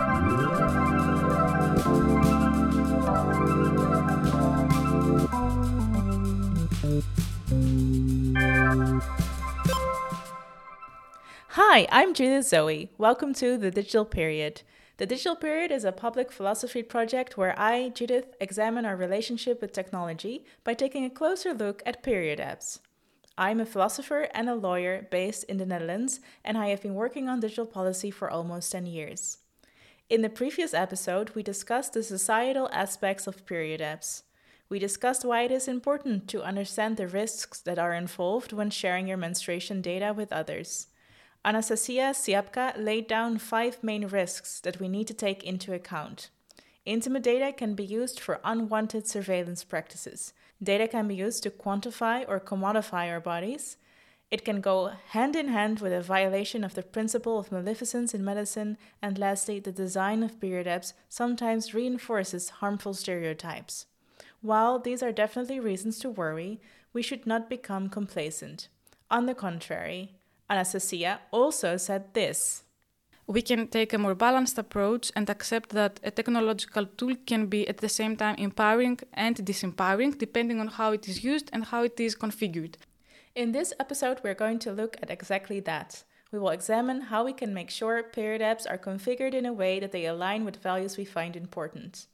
Hi, I'm Judith Zoë. Welcome to The Digital Period. The Digital Period is a public philosophy project where I, Judith, examine our relationship with technology by taking a closer look at period apps. I'm a philosopher and a lawyer based in the Netherlands, and I have been working on digital policy for almost 10 years. In the previous episode, we discussed the societal aspects of period apps. We discussed why it is important to understand the risks that are involved when sharing your menstruation data with others. Anastasia Siapka laid down five main risks that we need to take into account. Intimate data can be used for unwanted surveillance practices. Data can be used to quantify or commodify our bodies. It can go hand in hand with a violation of the principle of maleficence in medicine. And lastly, the design of period apps sometimes reinforces harmful stereotypes. While these are definitely reasons to worry, we should not become complacent. On the contrary, Anastasia also said this. We can take a more balanced approach and accept that a technological tool can be at the same time empowering and disempowering depending on how it is used and how it is configured. In this episode, we're going to look at exactly that. We will examine how we can make sure period apps are configured in a way that they align with values we find important.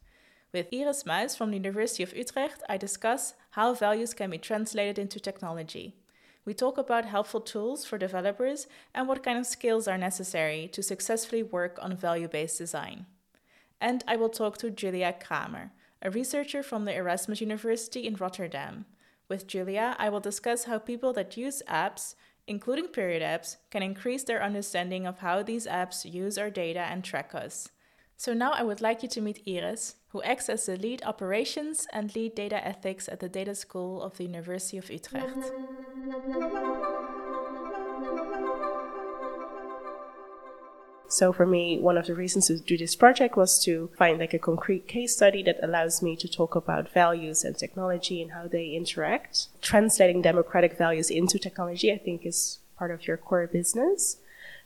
With Iris Muis from the University of Utrecht, I discuss how values can be translated into technology. We talk about helpful tools for developers and what kind of skills are necessary to successfully work on value based design. And I will talk to Julia Krämer, a researcher from the Erasmus University in Rotterdam. With Julia, I will discuss how people that use apps, including period apps, can increase their understanding of how these apps use our data and track us. So now I would like you to meet Iris, who acts as the lead operations and lead data ethics at the Data School of the University of Utrecht. So for me, one of the reasons to do this project was to find like a concrete case study that allows me to talk about values and technology and how they interact. Translating democratic values into technology, I think, is part of your core business.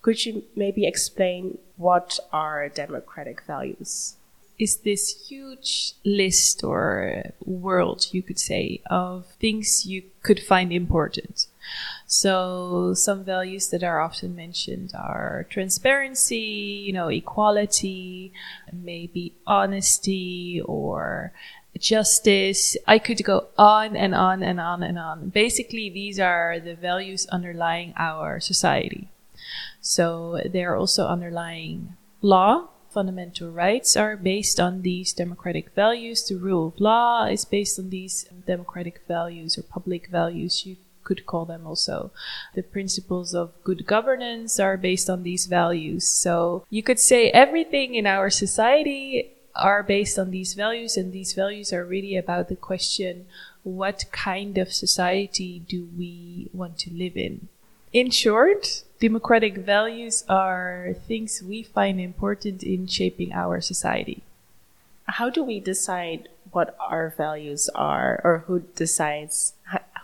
Could you maybe explain what are democratic values? is this huge list or world, you could say, of things you could find important. So some values that are often mentioned are transparency, you know, equality, maybe honesty or justice. I could go on and on and on and on. Basically, these are the values underlying our society. So they're also underlying law. Fundamental rights are based on these democratic values. The rule of law is based on these democratic values or public values. You could call them also. The principles of good governance are based on these values. So you could say everything in our society are based on these values, and these values are really about the question what kind of society do we want to live in? In short, democratic values are things we find important in shaping our society. How do we decide what our values are, or who decides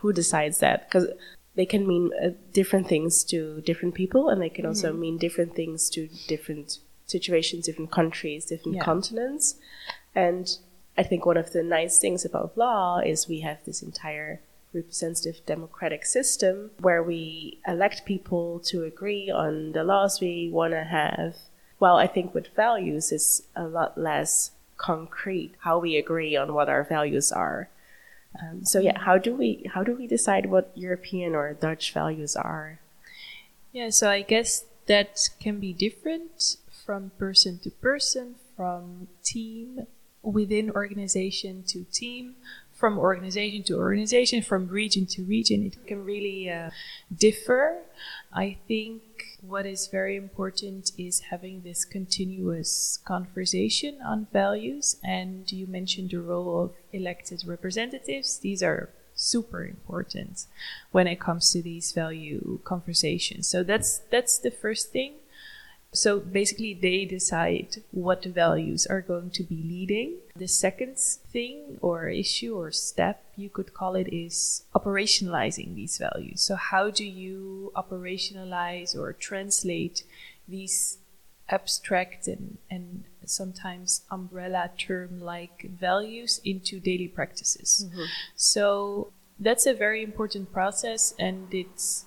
who decides that? Because they can mean uh, different things to different people, and they can also mm-hmm. mean different things to different situations, different countries, different yeah. continents. And I think one of the nice things about law is we have this entire representative democratic system where we elect people to agree on the laws we want to have. Well, I think with values, it's a lot less concrete how we agree on what our values are. Um, so yeah, how do we how do we decide what European or Dutch values are? Yeah, so I guess that can be different from person to person, from team within organization to team, from organization to organization, from region to region. It can really uh, differ. I think what is very important is having this continuous conversation on values. And you mentioned the role of elected representatives. These are super important when it comes to these value conversations. So that's that's the first thing. So basically, they decide what values are going to be leading. The second thing or issue or step, you could call it, is operationalizing these values. So, how do you operationalize or translate these abstract and, and sometimes umbrella term like values into daily practices. Mm-hmm. So that's a very important process and it's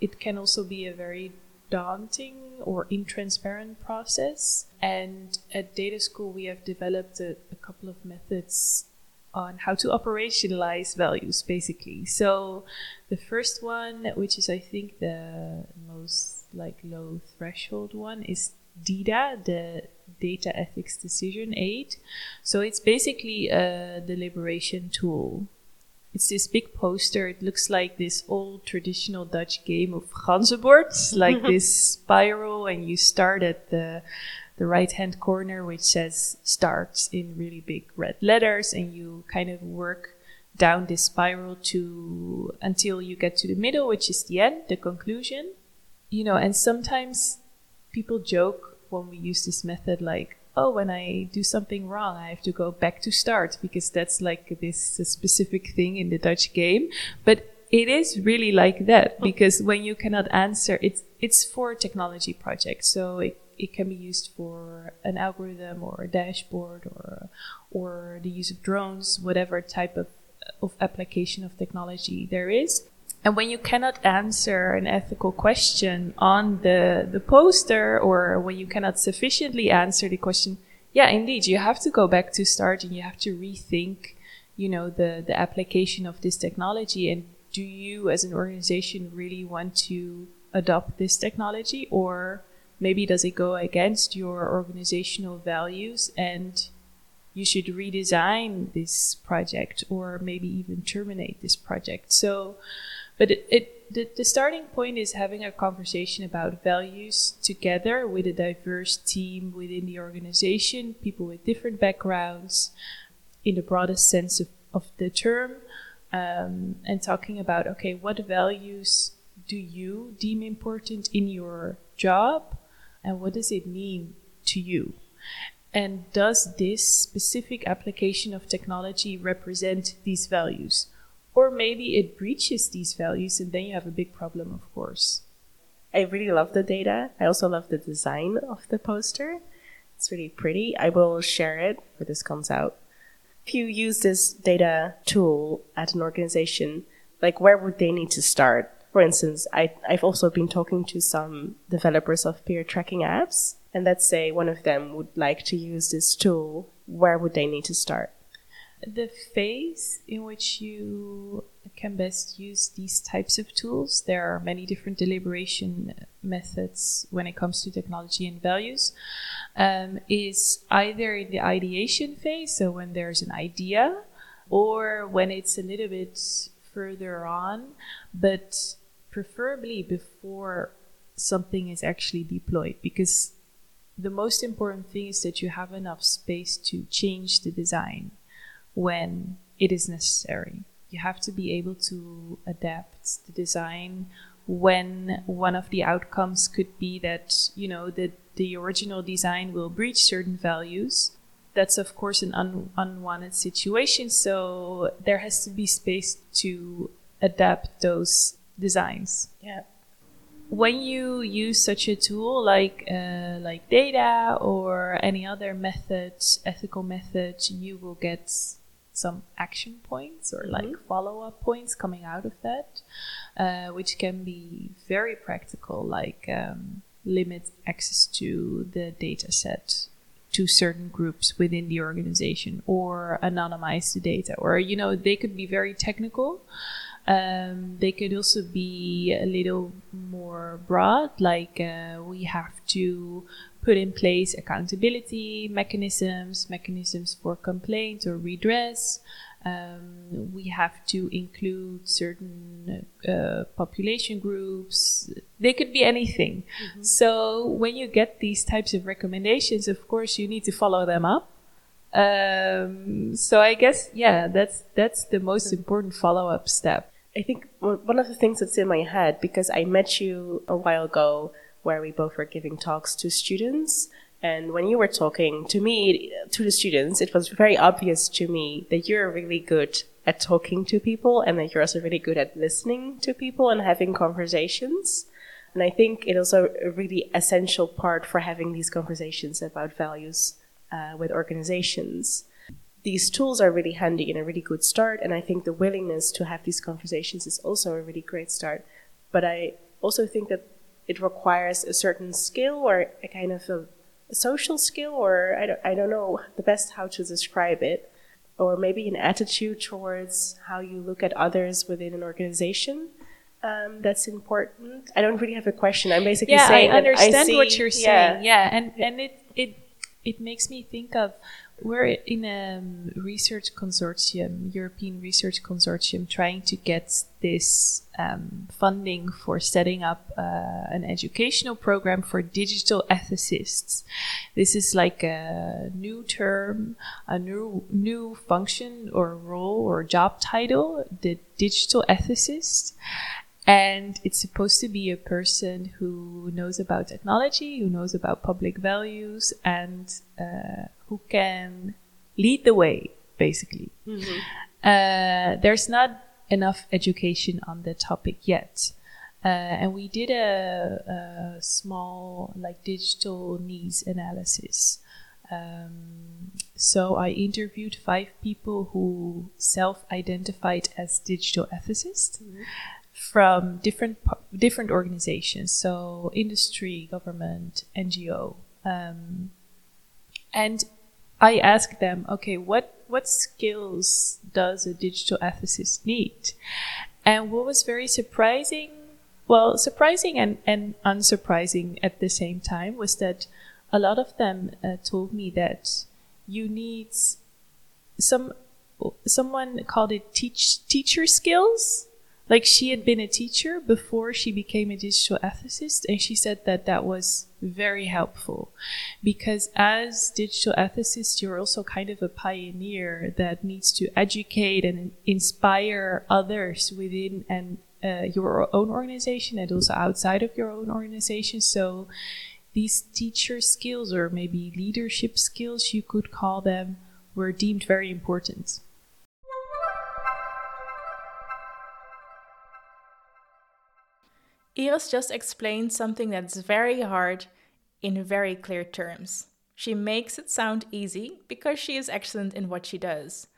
it can also be a very daunting or intransparent process. And at Data School, we have developed a, a couple of methods on how to operationalize values, basically. So the first one, which is I think the most like low threshold one, is DEDA, the Data Ethics Decision Aid. So it's basically a deliberation tool it's this big poster. It looks like this old traditional Dutch game of ganzenbord, like this spiral, and you start at the the right hand corner, which says starts in really big red letters, and you kind of work down this spiral to until you get to the middle, which is the end, the conclusion. You know, and sometimes people joke when we use this method, like, oh, when I do something wrong, I have to go back to start because that's like this uh, specific thing in the Dutch game. But it is really like that oh. because when you cannot answer, it's it's for technology project, so it it can be used for an algorithm or a dashboard or or the use of drones, whatever type of of application of technology there is. And when you cannot answer an ethical question on the, the poster or when you cannot sufficiently answer the question, yeah, indeed, you have to go back to start and you have to rethink, you know, the, the application of this technology. And do you as an organization really want to adopt this technology or maybe does it go against your organizational values and you should redesign this project or maybe even terminate this project. So, but it, it the, the starting point is having a conversation about values together with a diverse team within the organization, people with different backgrounds, in the broadest sense of, of the term, um, and talking about okay, what values do you deem important in your job, and what does it mean to you? And does this specific application of technology represent these values? Or maybe it breaches these values, and then you have a big problem, of course. I really love the DEDA. I also love the design of the poster. It's really pretty. I will share it when this comes out. If you use this DEDA tool at an organization, like where would they need to start? For instance, I, I've also been talking to some developers of peer tracking apps, and let's say one of them would like to use this tool. Where would they need to start? The phase in which you can best use these types of tools. There are many different deliberation methods when it comes to technology and values. Um, is either in the ideation phase, so when there's an idea, or when it's a little bit further on, but preferably before something is actually deployed, because the most important thing is that you have enough space to change the design when it is necessary. You have to be able to adapt the design when one of the outcomes could be that, you know, that the original design will breach certain values. That's, of course, an un- unwanted situation. So there has to be space to adapt those designs. Yeah. When you use such a tool like uh, like DEDA or any other methods, ethical methods, you will get some action points or like Mhm. follow up points coming out of that, uh, which can be very practical, like um, limit access to the data set to certain groups within the organization or anonymize the data or you know they could be very technical um, they could also be a little more broad like uh, we have to put in place accountability mechanisms mechanisms for complaint or redress um, we have to include certain uh, population groups. They could be anything. So when you get these types of recommendations, of course, you need to follow them up. Um, so I guess yeah, that's that's the most important follow up step. I think one of the things that's in my head because I met you a while ago where we both were giving talks to students. And when you were talking to me, to the students, it was very obvious to me that you're really good at talking to people and that you're also really good at listening to people and having conversations. And I think it also a really essential part for having these conversations about values uh, with organizations. These tools are really handy and a really good start, and I think the willingness to have these conversations is also a really great start. But I also think that it requires a certain skill or a kind of a, a social skill, or I don't, I don't know the best how to describe it, or maybe an attitude towards how you look at others within an organization um, that's important. I don't really have a question. I'm basically yeah, saying I understand see- what you're yeah. saying. Yeah, and and it it it makes me think of we're in a um, research consortium, European research consortium, trying to get this um, funding for setting up uh, an educational program for digital ethicists. This is like a new term, a new new function or role or job title, the digital ethicist. And it's supposed to be a person who knows about technology, who knows about public values, and uh, who can lead the way, basically. Uh, there's not enough education on the topic yet. Uh, and we did a, a small, like, digital needs analysis. Um, so I interviewed five people who self-identified as digital ethicists from different different organizations, so industry, government, NGO, um, and I asked them, okay, what what skills does a digital ethicist need? And what was very surprising, well, surprising and, and unsurprising at the same time, was that a lot of them uh, told me that you need some someone called it teach teacher skills like she had been a teacher before she became a digital ethicist and she said that that was very helpful because as digital ethicists you're also kind of a pioneer that needs to educate and inspire others within and uh, your own organization and also outside of your own organization. So these teacher skills or maybe leadership skills you could call them were deemed very important Iris just explained something that's very hard in very clear terms. She makes it sound easy because she is excellent in what she does.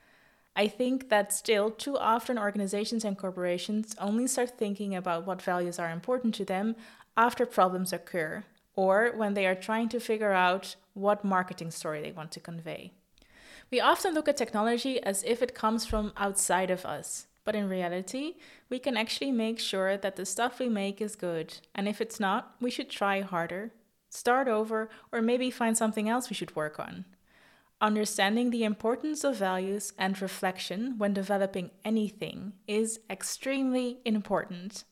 I think that still, too often, organizations and corporations only start thinking about what values are important to them after problems occur or when they are trying to figure out what marketing story they want to convey. We often look at technology as if it comes from outside of us, but in reality, we can actually make sure that the stuff we make is good. And if it's not, we should try harder, start over, or maybe find something else we should work on. Understanding the importance of values and reflection when developing anything is extremely important.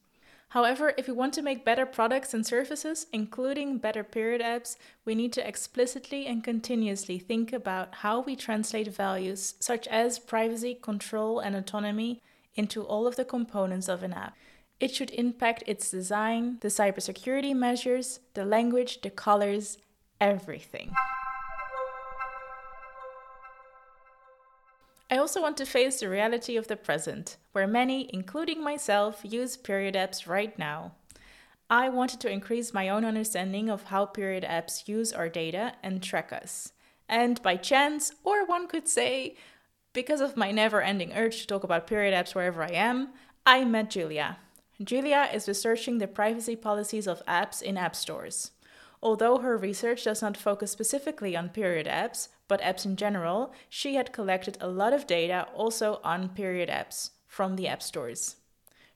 However, if we want to make better products and services, including better period apps, we need to explicitly and continuously think about how we translate values such as privacy, control, and autonomy into all of the components of an app. It should impact its design, the cybersecurity measures, the language, the colors, everything. I also want to face the reality of the present, where many, including myself, use period apps right now. I wanted to increase my own understanding of how period apps use our data and track us. And by chance, or one could say, because of my never ending urge to talk about period apps wherever I am, I met Julia. Julia is researching the privacy policies of apps in app stores. Although her research does not focus specifically on period apps, but apps in general, she had collected a lot of data also on period apps from the app stores.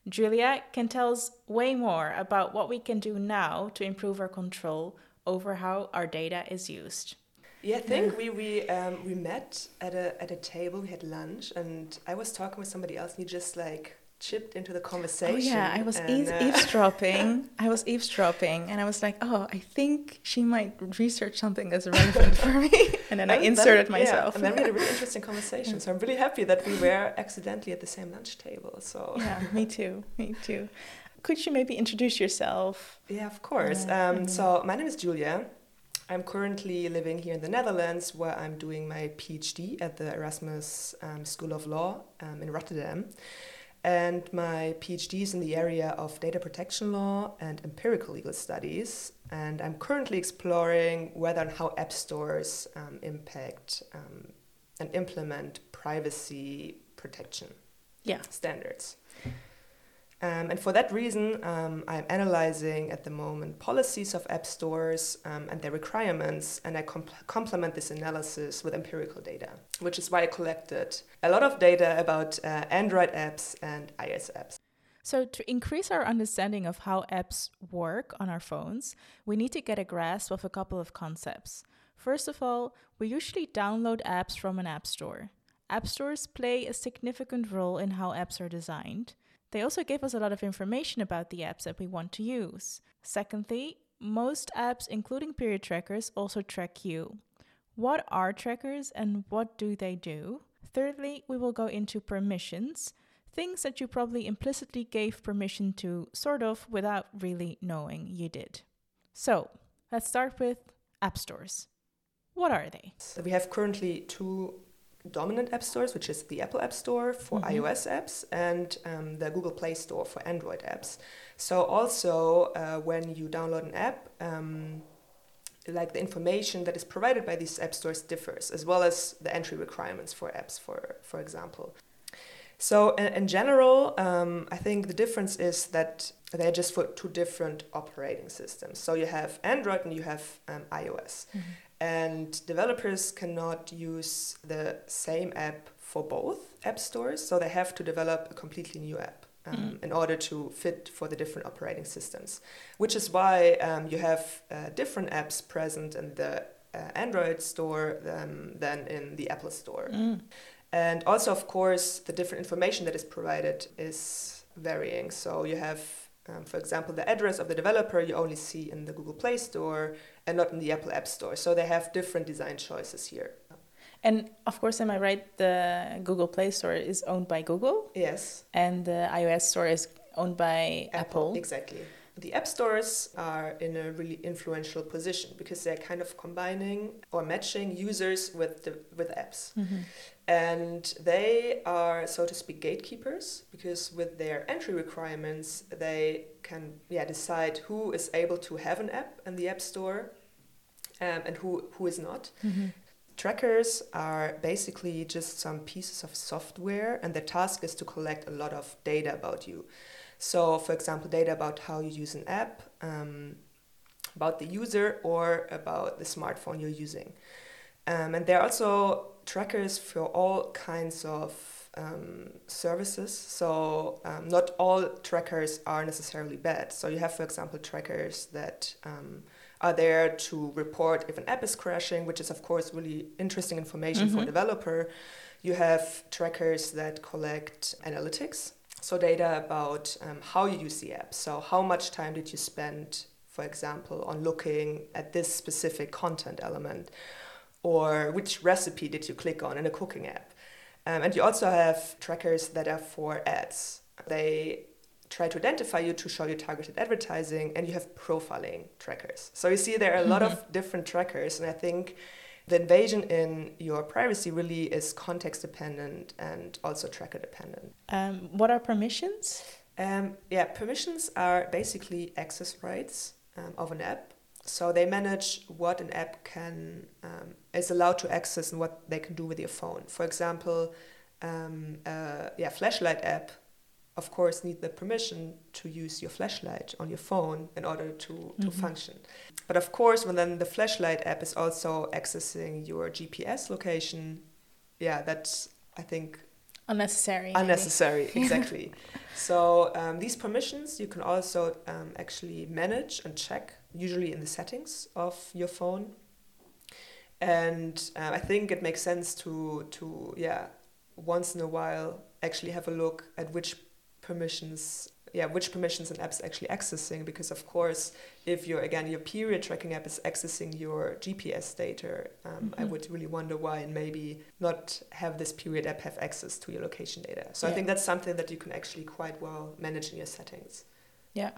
Julia can tell us way more about what we can do now to improve our control over how our data is used. Yeah, I think we we um, we met at a at a table. We had lunch, and I was talking with somebody else, and he just like chipped into the conversation. Oh yeah, I was and, uh, eavesdropping. I was eavesdropping, and I was like, "Oh, I think she might research something that's relevant for me." And then I inserted then- yeah, myself. and then we had a really interesting conversation. So I'm really happy that we were accidentally at the same lunch table. So yeah, me too. Me too. Could you maybe introduce yourself? Yeah, of course. Uh, Um, and- so my name is Julia. I'm currently living here in the Netherlands, where I'm doing my PhD at the Erasmus um, School of Law um, in Rotterdam. And my PhD is in the area of data protection law and empirical legal studies. And I'm currently exploring whether and how app stores um, impact um, and implement privacy protection Yeah. standards. Um, and for that reason, um, I'm analyzing at the moment policies of app stores um, and their requirements, and I comp- complement this analysis with empirical data, which is why I collected a lot of data about uh, Android apps and iOS apps. So, to increase our understanding of how apps work on our phones, we need to get a grasp of a couple of concepts. First of all, we usually download apps from an app store. App stores play a significant role in how apps are designed. They also give us a lot of information about the apps that we want to use. Secondly, most apps, including period trackers, also track you. What are trackers and what do they do? Thirdly, we will go into permissions, things that you probably implicitly gave permission to, sort of, without really knowing you did. So, let's start with app stores. What are they? So we have currently two dominant app stores, which is the Apple App Store for Mhm. iOS apps and um, the Google Play Store for Android apps. So also, uh, when you download an app, um, like the information that is provided by these app stores differs, as well as the entry requirements for apps, for for example. So in, in general, um, I think the difference is that they're just for two different operating systems. So you have Android and you have um, iOS and developers cannot use the same app for both app stores so they have to develop a completely new app um, Mm. in order to fit for the different operating systems which is why um, you have uh, different apps present in the uh, android store than, than in the apple store Mm. and also, of course, the different information that is provided is varying. So you have, um, for example, the address of the developer you only see in the Google Play Store and not in the Apple App Store. So they have different design choices here. And of course, am I right? The Google Play Store is owned by Google, Yes, and the iOS Store is owned by Apple. Exactly. The app stores are in a really influential position because they're kind of combining or matching users with the with apps. Mhm. and they are so to speak gatekeepers because with their entry requirements they can yeah decide who is able to have an app in the app store um, and who who is not Mhm. trackers are basically just some pieces of software and their task is to collect a lot of data about you so for example data about how you use an app um, about the user or about the smartphone you're using um, and there are also trackers for all kinds of um, services. So um, not all trackers are necessarily bad. So you have, for example, trackers that um, are there to report if an app is crashing, which is of course really interesting information for a developer. You have trackers that collect analytics, so data about um, how you use the app. So how much time did you spend, for example, on looking at this specific content element or which recipe did you click on in a cooking app. Um, and you also have trackers that are for ads. They try to identify you to show you targeted advertising, and you have profiling trackers. So you see there are a lot of different trackers, and I think the invasion in your privacy really is context dependent and also tracker dependent. Um, what are permissions? Um, yeah, permissions are basically access rights um, of an app. So they manage what an app can um, is allowed to access and what they can do with your phone. For example, um, uh, yeah, flashlight app, of course, need the permission to use your flashlight on your phone in order to, to Mhm. function. But of course, when then the flashlight app is also accessing your GPS location, yeah, that's I think Unnecessary. maybe. unnecessary exactly so um, these permissions you can also um, actually manage and check usually in the settings of your phone and uh, i think it makes sense to to yeah once in a while actually have a look at which permissions yeah which permissions and apps actually accessing because of course if you're again your period tracking app is accessing your gps data um, i Mhm. would really wonder why and maybe not have this period app have access to your location data so i think that's something that you can actually quite well manage in your settings Yeah.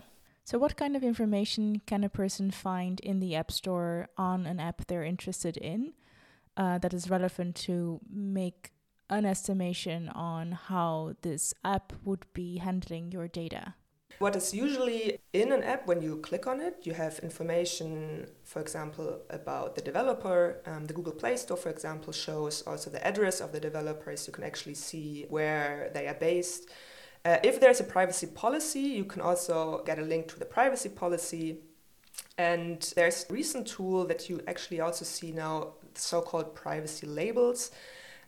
So, what kind of information can a person find in the App Store on an app they're interested in uh, that is relevant to make an estimation on how this app would be handling your data? What is usually in an app when you click on it, you have information, for example, about the developer. Um, the Google Play Store, for example, shows also the address of the developers. You can actually see where they are based. Uh, if there's a privacy policy, you can also get a link to the privacy policy. And there's a recent tool that you actually also see now, so called privacy labels.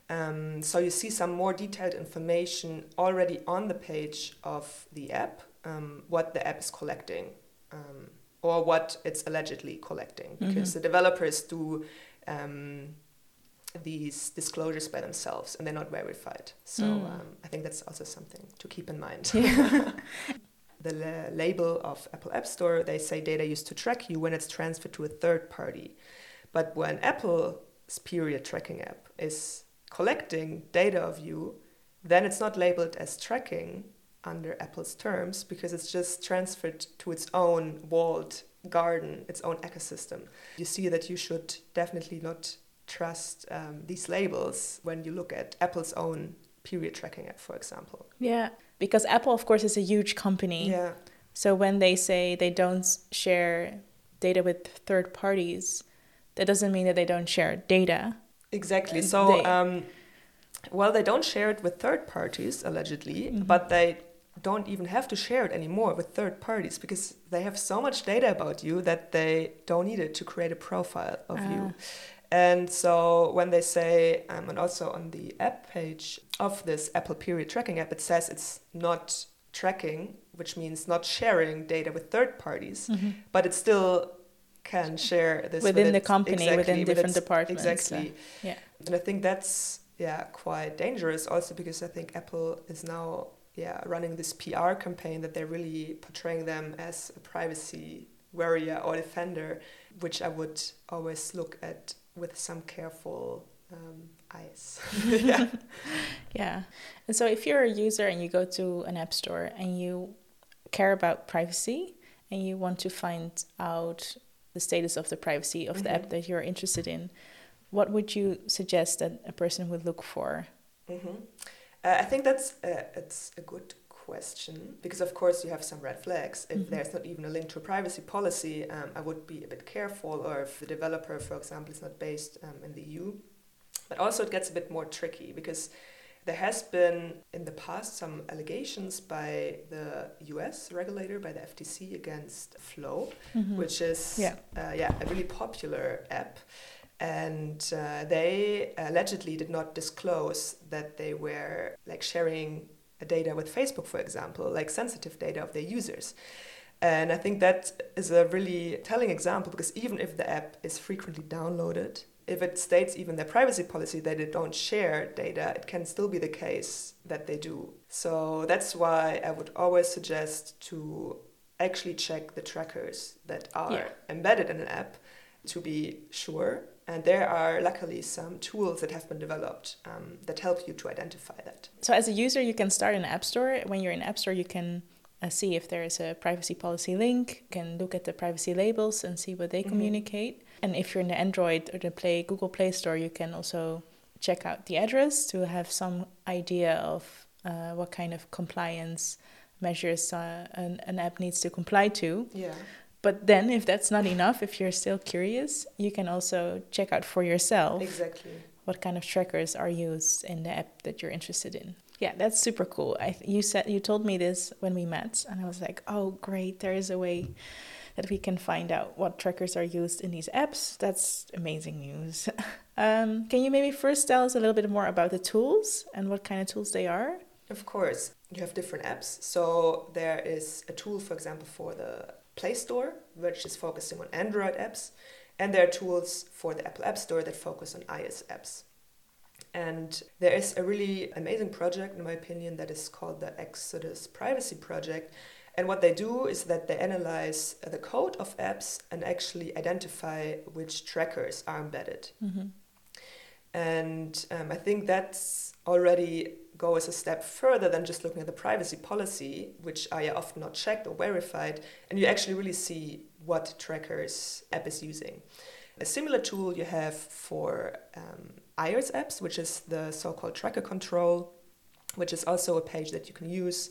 Um, so you see some more detailed information already on the page of the app, um, what the app is collecting um, or what it's allegedly collecting, because mm-hmm. the developers do um, these disclosures by themselves and they're not verified. So mm. Um, I think that's also something to keep in mind. Yeah. the la- label of Apple App Store, they say data used to track you when it's transferred to a third party. But when Apple's period tracking app is collecting data of you, then it's not labeled as tracking under Apple's terms because it's just transferred to its own walled garden, its own ecosystem. You see that you should definitely not trust um, these labels when you look at Apple's own period tracking app, for example. Yeah, because Apple, of course, is a huge company. Yeah. So when they say they don't share data with third parties, that doesn't mean that they don't share data. Exactly. So, they, um, well, they don't share it with third parties, allegedly, mm-hmm. but they don't even have to share it anymore with third parties because they have so much data about you that they don't need it to create a profile of uh. you. And so when they say, um, and also on the app page of this Apple Period tracking app, it says it's not tracking, which means not sharing data with third parties, mm-hmm. but it's still can share this within the company, exactly, within different departments. Exactly. So, yeah. And I think that's yeah quite dangerous also because I think Apple is now yeah running this PR campaign that they're really portraying them as a privacy warrior or defender, which I would always look at with some careful um, eyes. yeah. yeah. And so if you're a user and you go to an app store and you care about privacy and you want to find out the status of the privacy of mm-hmm. the app mm-hmm. that you're interested in, what would you suggest that a person would look for? Mm-hmm. Uh, I think that's uh, it's a good question because of course you have some red flags if mm-hmm. there's not even a link to a privacy policy um, i would be a bit careful or if the developer for example is not based um, in the eu but also it gets a bit more tricky because there has been in the past some allegations by the US regulator, by the FTC, against Flow, mm-hmm. which is yeah. Uh, yeah, a really popular app. And uh, they allegedly did not disclose that they were like sharing data with Facebook, for example, like sensitive data of their users. And I think that is a really telling example because even if the app is frequently downloaded, if it states even their privacy policy that they don't share data, it can still be the case that they do. So that's why I would always suggest to actually check the trackers that are yeah. embedded in an app to be sure and there are luckily some tools that have been developed um, that help you to identify that. So, as a user, you can start an app store. When you're in App Store, you can see if there is a privacy policy link, you can look at the privacy labels and see what they mm-hmm. communicate. And if you're in the Android or the Play Google Play Store, you can also check out the address to have some idea of uh, what kind of compliance measures uh, an, an app needs to comply to. Yeah. But then, if that's not enough, if you're still curious, you can also check out for yourself exactly what kind of trackers are used in the app that you're interested in. Yeah, that's super cool. I you said you told me this when we met, and I was like, oh, great! There is a way that we can find out what trackers are used in these apps. That's amazing news. um, can you maybe first tell us a little bit more about the tools and what kind of tools they are? Of course, you have different apps. So there is a tool, for example, for the Play Store, which is focusing on Android apps, and there are tools for the Apple App Store that focus on iOS apps. And there is a really amazing project, in my opinion, that is called the Exodus Privacy Project. And what they do is that they analyze the code of apps and actually identify which trackers are embedded. Mm-hmm. And um, I think that's already goes a step further than just looking at the privacy policy, which are often not checked or verified, and you actually really see what trackers app is using. A similar tool you have for um, iOS apps, which is the so called tracker control, which is also a page that you can use.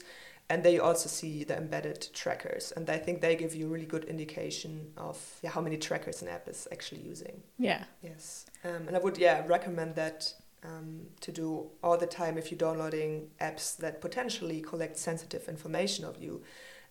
And there you also see the embedded trackers. And I think they give you a really good indication of yeah, how many trackers an app is actually using. Yeah. Yes. Um, and I would yeah recommend that um, to do all the time if you're downloading apps that potentially collect sensitive information of you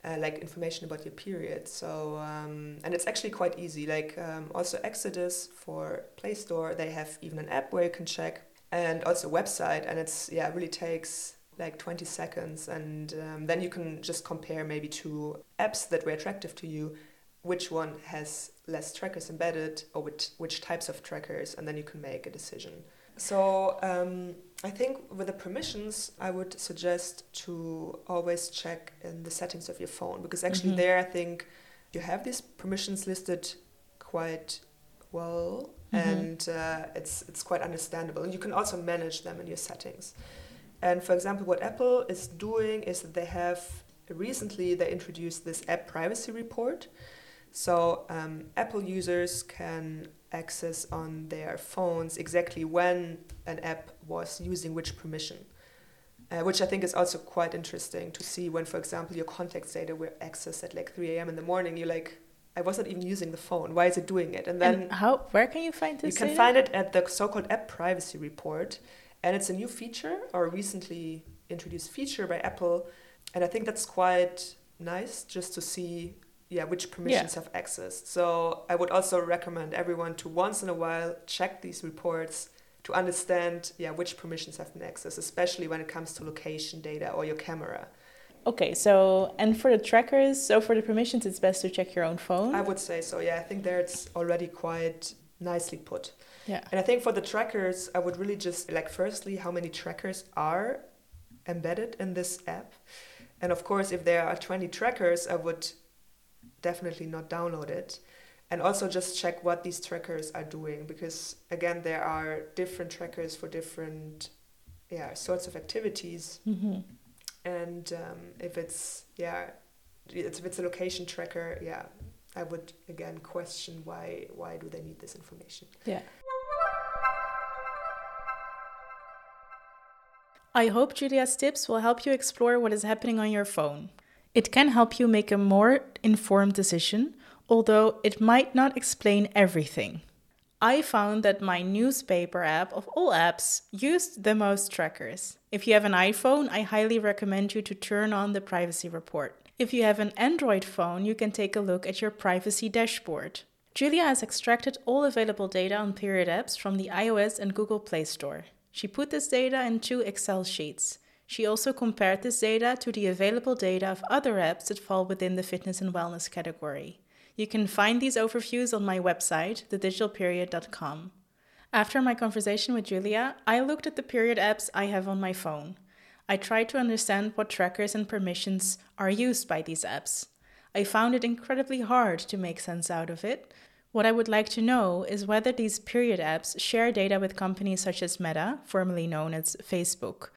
uh, like information about your period. So um, and it's actually quite easy. Like um, also Exodus for Play Store, they have even an app where you can check, and also website, and it's yeah it really takes like 20 seconds and um, then you can just compare maybe two apps that were attractive to you which one has less trackers embedded or which, which types of trackers and then you can make a decision so um, I think with the permissions, I would suggest to always check in the settings of your phone because actually mm-hmm. there I think you have these permissions listed quite well mm-hmm. and uh, it's it's quite understandable. And you can also manage them in your settings. And for example, what Apple is doing is that they have recently they introduced this app privacy report. So um, Apple users can access on their phones exactly when an app was using which permission. Uh, which I think is also quite interesting to see when, for example, your contacts data were accessed at like 3 a.m. in the morning. You're like, I wasn't even using the phone. Why is it doing it? And then and how? Where can you find this? You can data? find it at the so-called app privacy report, and it's a new feature or a recently introduced feature by Apple, and I think that's quite nice just to see yeah which permissions yeah. have access. So i would also recommend everyone to once in a while check these reports to understand yeah which permissions have been accessed especially when it comes to location data or your camera. Okay so and for the trackers so for the permissions it's best to check your own phone? I would say so yeah. I think there it's already quite nicely put. Yeah. And i think for the trackers i would really just like firstly how many trackers are embedded in this app? And of course if there are 20 trackers i would definitely not download it. And also just check what these trackers are doing because again there are different trackers for different yeah sorts of activities. Mm-hmm. And um, if it's yeah it's, if it's a location tracker, yeah, I would again question why why do they need this information? Yeah. I hope Julia's tips will help you explore what is happening on your phone. It can help you make a more informed decision, although it might not explain everything. I found that my newspaper app of all apps used the most trackers. If you have an iPhone, I highly recommend you to turn on the privacy report. If you have an Android phone, you can take a look at your privacy dashboard. Julia has extracted all available data on period apps from the iOS and Google Play Store. She put this data in two Excel sheets. She also compared this data to the available data of other apps that fall within the fitness and wellness category. You can find these overviews on my website, thedigitalperiod.com. After my conversation with Julia, I looked at the period apps I have on my phone. I tried to understand what trackers and permissions are used by these apps. I found it incredibly hard to make sense out of it. What I would like to know is whether these period apps share data with companies such as Meta, formerly known as Facebook,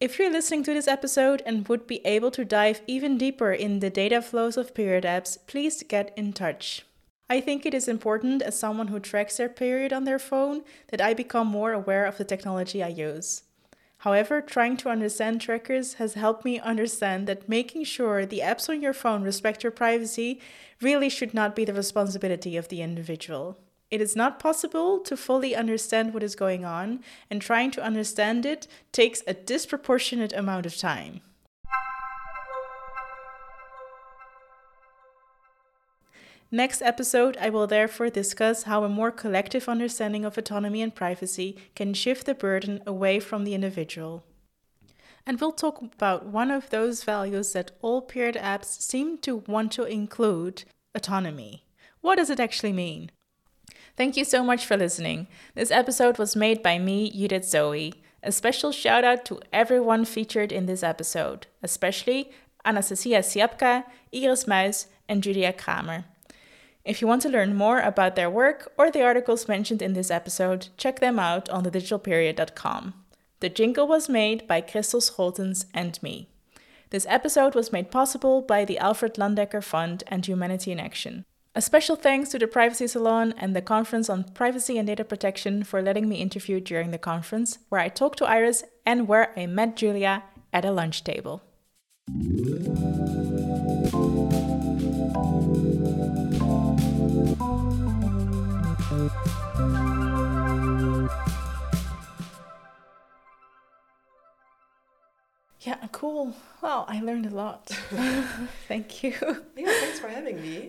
if you're listening to this episode and would be able to dive even deeper in the data flows of period apps, please get in touch. I think it is important as someone who tracks their period on their phone that I become more aware of the technology I use. However, trying to understand trackers has helped me understand that making sure the apps on your phone respect your privacy really should not be the responsibility of the individual. It is not possible to fully understand what is going on, and trying to understand it takes a disproportionate amount of time. Next episode, I will therefore discuss how a more collective understanding of autonomy and privacy can shift the burden away from the individual. And we'll talk about one of those values that all period apps seem to want to include autonomy. What does it actually mean? Thank you so much for listening. This episode was made by me, Judith Zoë. A special shout out to everyone featured in this episode, especially Anastasia Siapka, Iris Muis, and Julia Krämer. If you want to learn more about their work or the articles mentioned in this episode, check them out on thedigitalperiod.com. The jingle was made by Kristel Scholtens and me. This episode was made possible by the Alfred Landecker Fund and Humanity in Action. A special thanks to the Privacy Salon and the Conference on Privacy and Data Protection for letting me interview during the conference, where I talked to Iris and where I met Julia at a lunch table. Yeah, cool. Wow, I learned a lot. Thank you. Yeah, thanks for having me.